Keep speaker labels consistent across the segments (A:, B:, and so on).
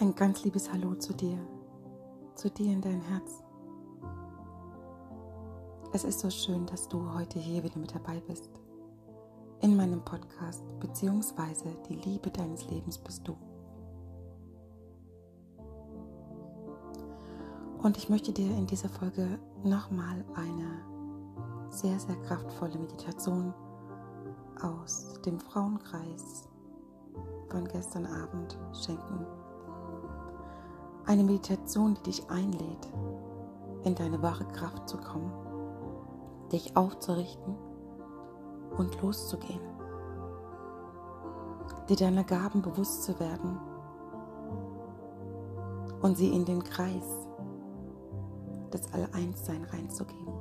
A: Ein ganz liebes Hallo zu dir, zu dir in dein Herz. Es ist so schön, dass du heute hier wieder mit dabei bist. In meinem Podcast, beziehungsweise die Liebe deines Lebens bist du. Und ich möchte dir in dieser Folge nochmal eine sehr, sehr kraftvolle Meditation aus dem Frauenkreis von gestern Abend schenken. Eine Meditation, die dich einlädt, in deine wahre Kraft zu kommen, dich aufzurichten und loszugehen, dir deiner Gaben bewusst zu werden und sie in den Kreis des All-Eins-Sein reinzugeben.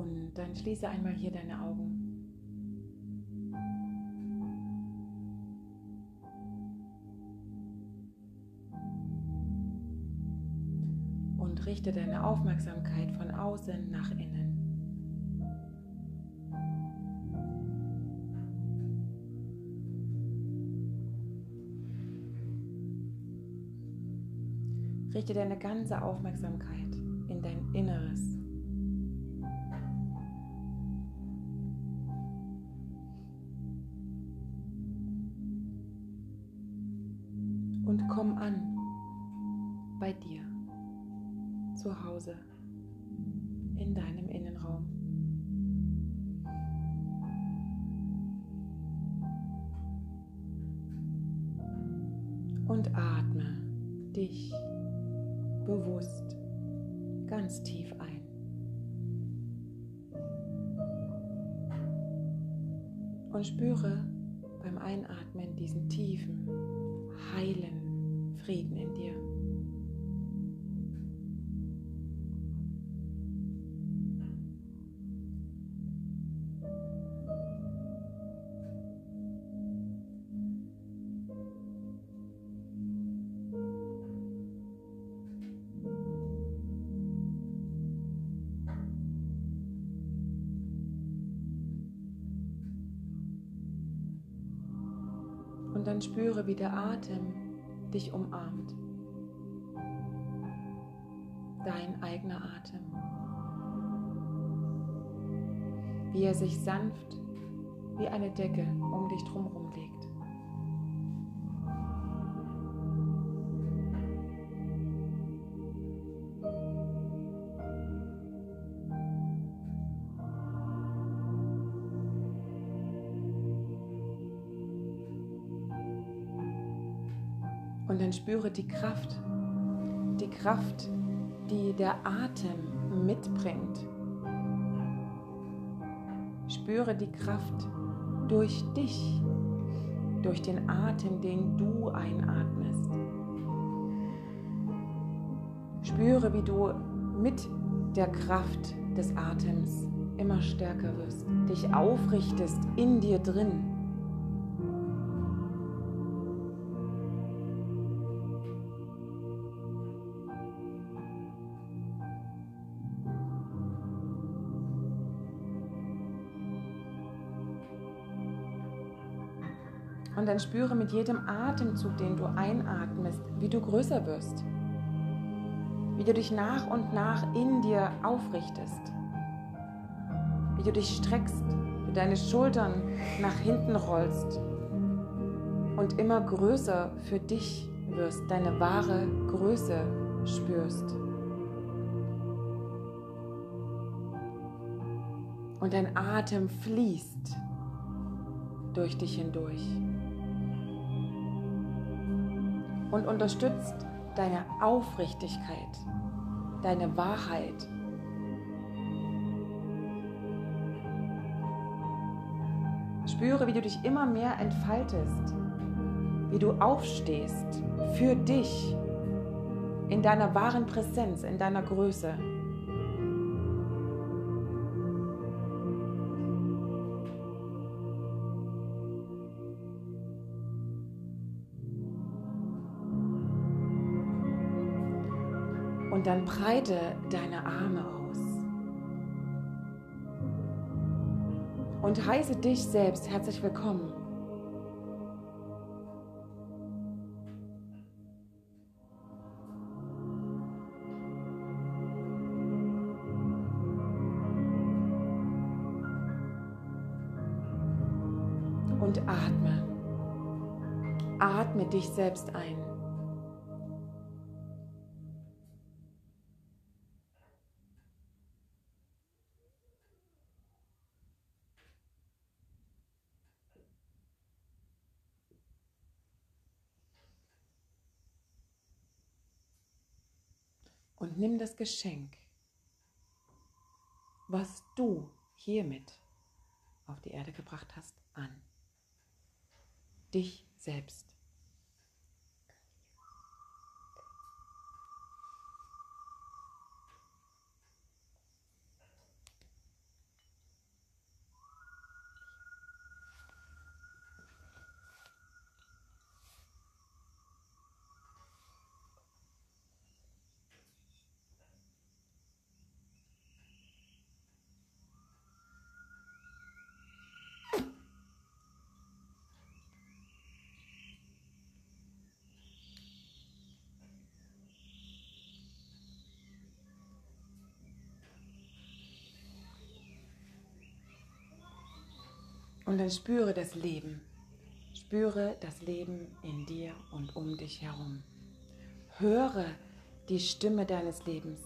A: Und dann schließe einmal hier deine Augen. Und richte deine Aufmerksamkeit von außen nach innen. Richte deine ganze Aufmerksamkeit in dein Inneres. Und komm an bei dir zu Hause in deinem Innenraum. Und atme dich bewusst ganz tief ein. Und spüre beim Einatmen diesen tiefen, heilen Frieden in dir. Und dann spüre, wie der Atem dich umarmt. Dein eigener Atem. Wie er sich sanft wie eine Decke um dich drumherum legt. Und dann spüre die Kraft, die Kraft, die der Atem mitbringt. Spüre die Kraft durch dich, durch den Atem, den du einatmest. Spüre, wie du mit der Kraft des Atems immer stärker wirst, dich aufrichtest in dir drin. Und dann spüre mit jedem Atemzug, den du einatmest, wie du größer wirst. Wie du dich nach und nach in dir aufrichtest. Wie du dich streckst, wie deine Schultern nach hinten rollst und immer größer für dich wirst, deine wahre Größe spürst. Und dein Atem fließt durch dich hindurch und unterstützt deine Aufrichtigkeit, deine Wahrheit. Spüre, wie du dich immer mehr entfaltest, wie du aufstehst für dich in deiner wahren Präsenz, in deiner Größe. Und dann breite deine Arme aus. Und heiße dich selbst herzlich willkommen. Und atme. Atme dich selbst ein. Geschenk, was du hiermit auf die Erde gebracht hast, an. Dich selbst. Und dann spüre das Leben. Spüre das Leben in dir und um dich herum. Höre die Stimme deines Lebens.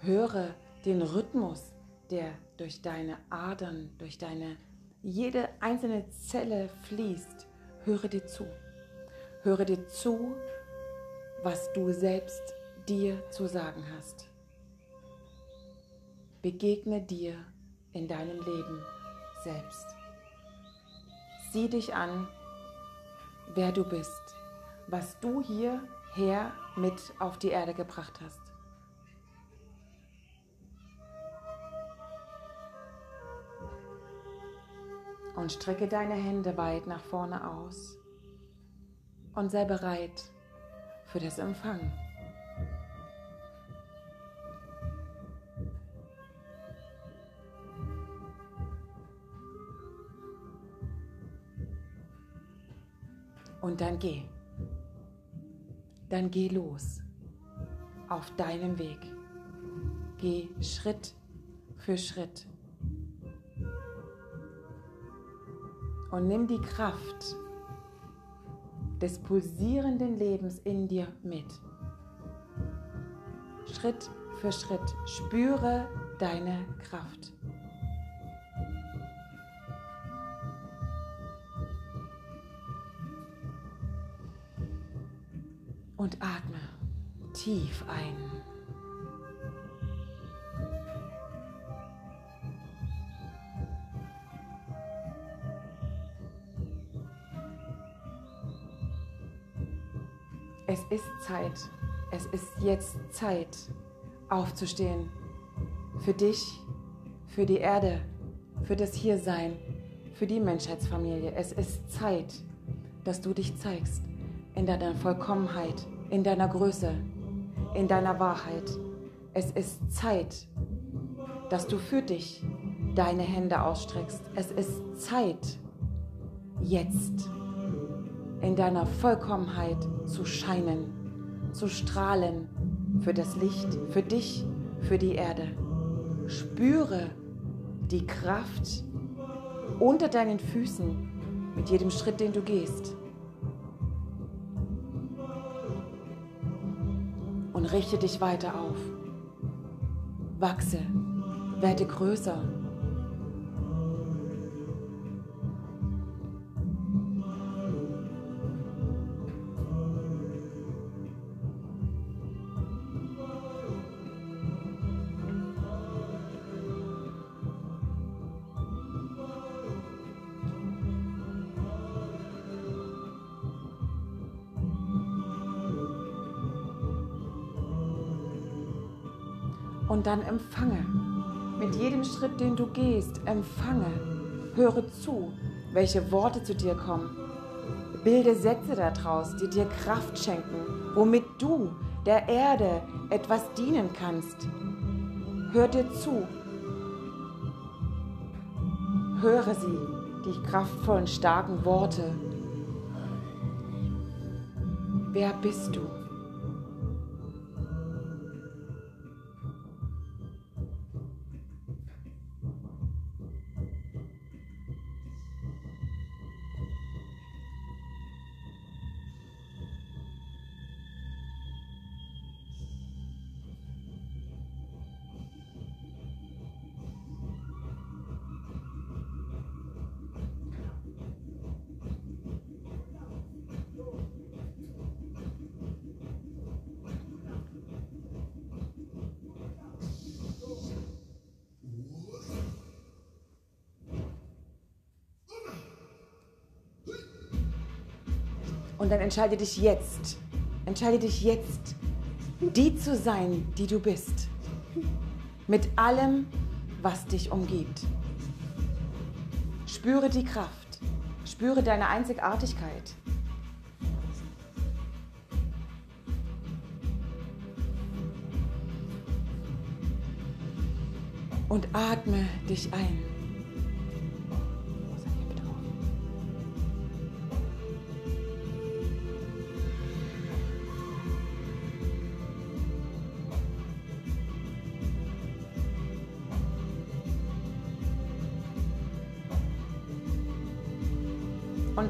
A: Höre den Rhythmus, der durch deine Adern, durch deine jede einzelne Zelle fließt. Höre dir zu. Höre dir zu, was du selbst dir zu sagen hast. Begegne dir in deinem Leben selbst. Sieh dich an, wer du bist, was du hierher mit auf die Erde gebracht hast. Und strecke deine Hände weit nach vorne aus und sei bereit für das Empfangen. Und dann geh. Dann geh los auf deinem Weg. Geh Schritt für Schritt. Und nimm die Kraft des pulsierenden Lebens in dir mit. Schritt für Schritt spüre deine Kraft. Und atme tief ein. Es ist Zeit, es ist jetzt Zeit, aufzustehen. Für dich, für die Erde, für das Hiersein, für die Menschheitsfamilie. Es ist Zeit, dass du dich zeigst in deiner Vollkommenheit, in deiner Größe, in deiner Wahrheit. Es ist Zeit, dass du für dich deine Hände ausstreckst. Es ist Zeit, jetzt in deiner Vollkommenheit zu scheinen, zu strahlen für das Licht, für dich, für die Erde. Spüre die Kraft unter deinen Füßen mit jedem Schritt, den du gehst. Richte dich weiter auf. Wachse, werde größer. Und dann empfange. Mit jedem Schritt, den du gehst, empfange. Höre zu, welche Worte zu dir kommen. Bilde Sätze daraus, die dir Kraft schenken, womit du der Erde etwas dienen kannst. Hör dir zu. Höre sie, die kraftvollen, starken Worte. Wer bist du? Und dann entscheide dich jetzt, entscheide dich jetzt, die zu sein, die du bist. Mit allem, was dich umgibt. Spüre die Kraft, spüre deine Einzigartigkeit. Und atme dich ein.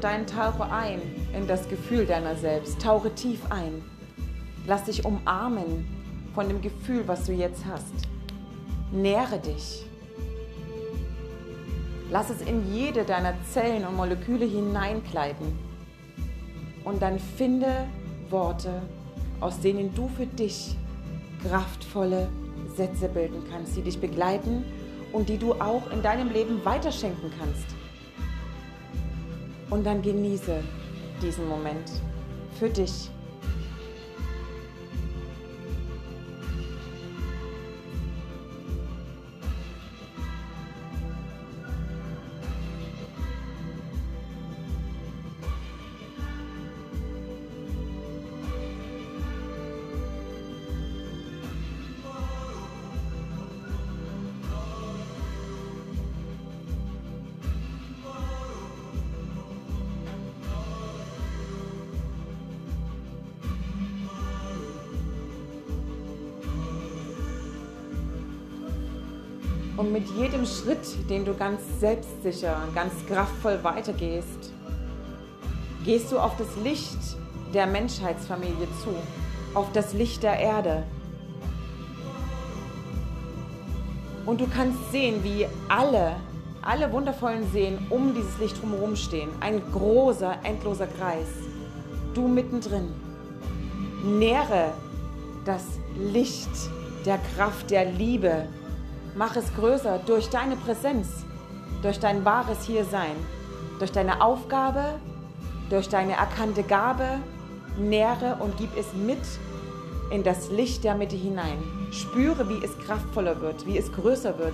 A: Dann tauche ein in das Gefühl deiner selbst. Tauche tief ein. Lass dich umarmen von dem Gefühl, was du jetzt hast. Nähre dich. Lass es in jede deiner Zellen und Moleküle hineinkleiden. Und dann finde Worte, aus denen du für dich kraftvolle Sätze bilden kannst, die dich begleiten und die du auch in deinem Leben weiterschenken kannst. Und dann genieße diesen Moment für dich. Und mit jedem Schritt, den du ganz selbstsicher, ganz kraftvoll weitergehst, gehst du auf das Licht der Menschheitsfamilie zu, auf das Licht der Erde. Und du kannst sehen, wie alle, alle wundervollen Seen um dieses Licht drumherum stehen. Ein großer, endloser Kreis. Du mittendrin.
B: Nähre das Licht der Kraft der Liebe. Mach es größer durch deine Präsenz, durch dein wahres Hiersein, durch deine Aufgabe, durch deine erkannte Gabe. Nähre und gib es mit in das Licht der Mitte hinein. Spüre, wie es kraftvoller wird, wie es größer wird.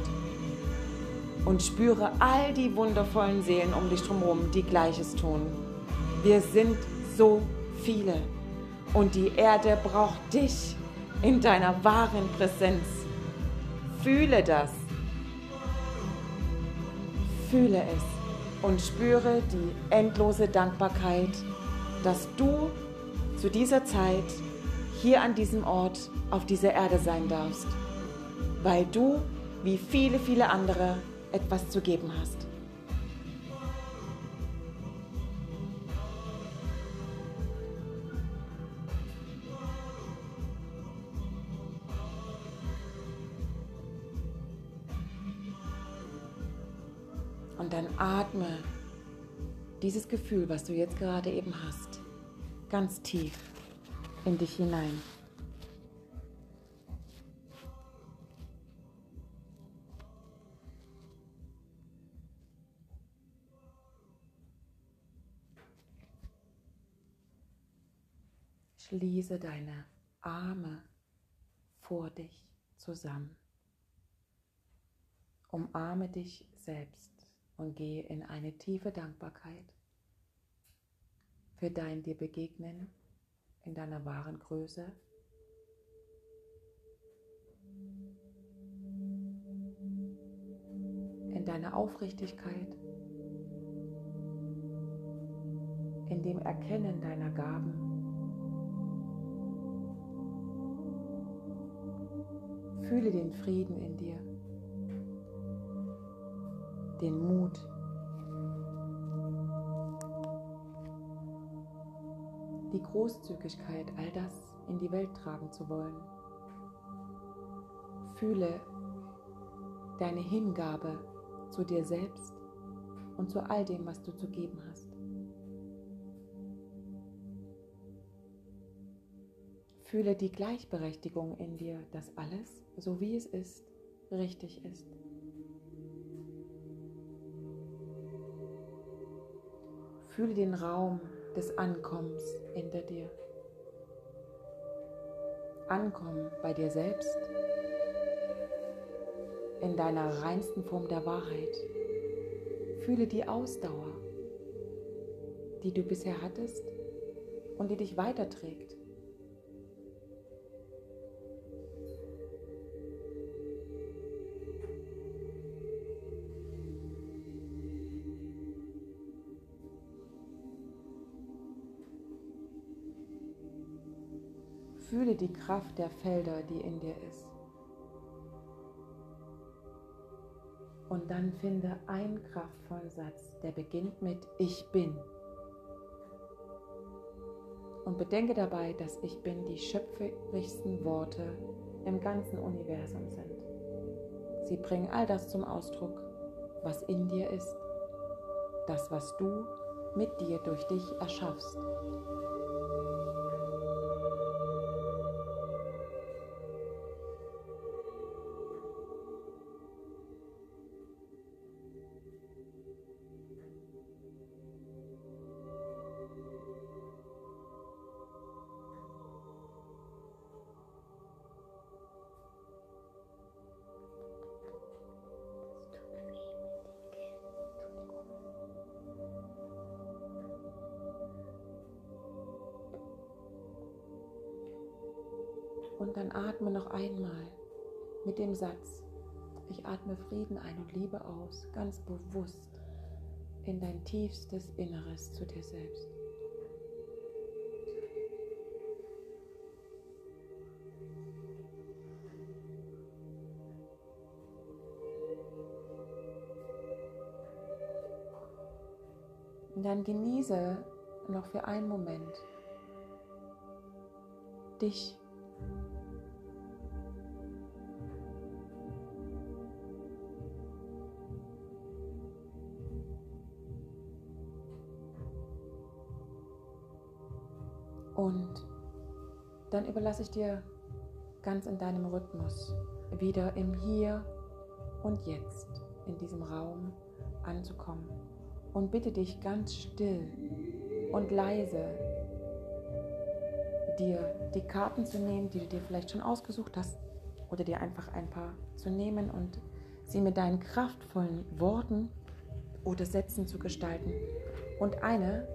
B: Und spüre all die wundervollen Seelen um dich drumherum, die Gleiches tun. Wir sind so viele. Und die Erde braucht dich in deiner wahren Präsenz. Fühle das. Fühle es und spüre die endlose Dankbarkeit, dass du zu dieser Zeit hier an diesem Ort auf dieser Erde sein darfst, weil du, wie viele, viele andere, etwas zu geben hast. Dieses Gefühl, was du jetzt gerade eben hast, ganz tief in dich hinein. Schließe deine Arme vor dich zusammen. Umarme dich selbst und gehe in eine tiefe Dankbarkeit für dein dir begegnen in deiner wahren Größe. In deiner Aufrichtigkeit, in dem Erkennen deiner Gaben. Fühle den Frieden in dir den Mut. Die Großzügigkeit, all das in die Welt tragen zu wollen. Fühle deine Hingabe zu dir selbst und zu all dem, was du zu geben hast. Fühle die Gleichberechtigung in dir, dass alles, so wie es ist, richtig ist. Fühle den Raum des Ankommens hinter dir. Ankommen bei dir selbst, in deiner reinsten Form der Wahrheit. Fühle die Ausdauer, die du bisher hattest und die dich weiterträgt. Fühle die Kraft der Felder, die in dir ist. Und dann finde einen kraftvollen Satz, der beginnt mit Ich bin. Und bedenke dabei, dass Ich bin die schöpferischsten Worte im ganzen Universum sind. Sie bringen all das zum Ausdruck, was in dir ist, das, was du mit dir durch dich erschaffst. Mit dem Satz, ich atme Frieden ein und Liebe aus, ganz bewusst in dein tiefstes Inneres zu dir selbst. Und dann genieße noch für einen Moment dich und dann überlasse ich dir ganz in deinem Rhythmus wieder im Hier und Jetzt in diesem Raum anzukommen und bitte dich ganz still und leise dir die Karten zu nehmen, die du dir vielleicht schon ausgesucht hast oder dir einfach ein paar zu nehmen und sie mit deinen kraftvollen Worten oder Sätzen zu gestalten. Und eine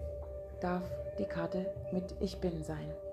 B: darf die Karte mit Ich bin sein.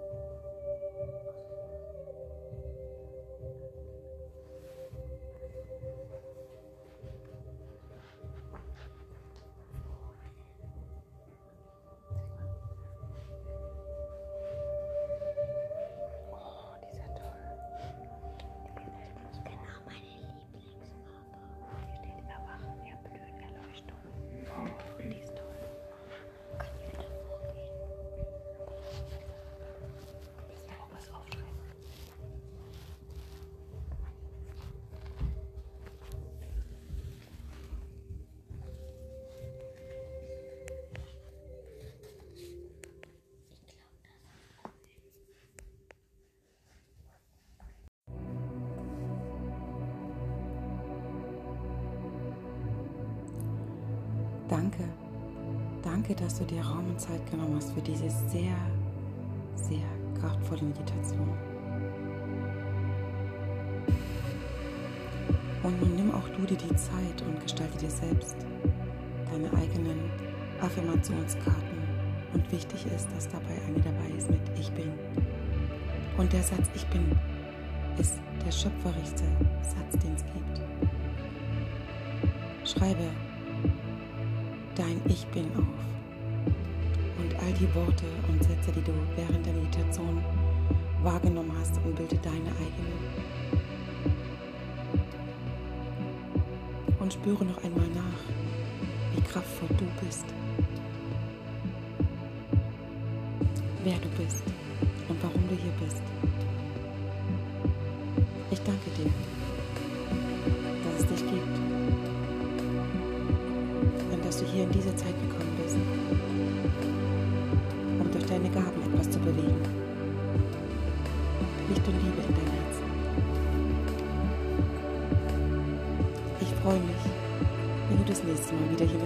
A: Danke. Danke, dass du dir Raum und Zeit genommen hast für diese sehr, sehr kraftvolle Meditation. Und nun nimm auch du dir die Zeit und gestalte dir selbst deine eigenen Affirmationskarten. Und wichtig ist, dass dabei eine dabei ist mit Ich bin. Und der Satz Ich bin ist der schöpferischste Satz, den es gibt. Schreibe dein Ich Bin auf. Und all die Worte und Sätze, die du während der Meditation wahrgenommen hast, und bilde deine eigenen. Und spüre noch einmal nach, wie kraftvoll du bist. Wer du bist und warum du hier bist. Ich danke dir, hier in diese Zeit gekommen bist, um durch deine Gaben etwas zu bewegen. Licht und Liebe in dein Herzen. Ich freue mich, wenn du das nächste Mal wieder hier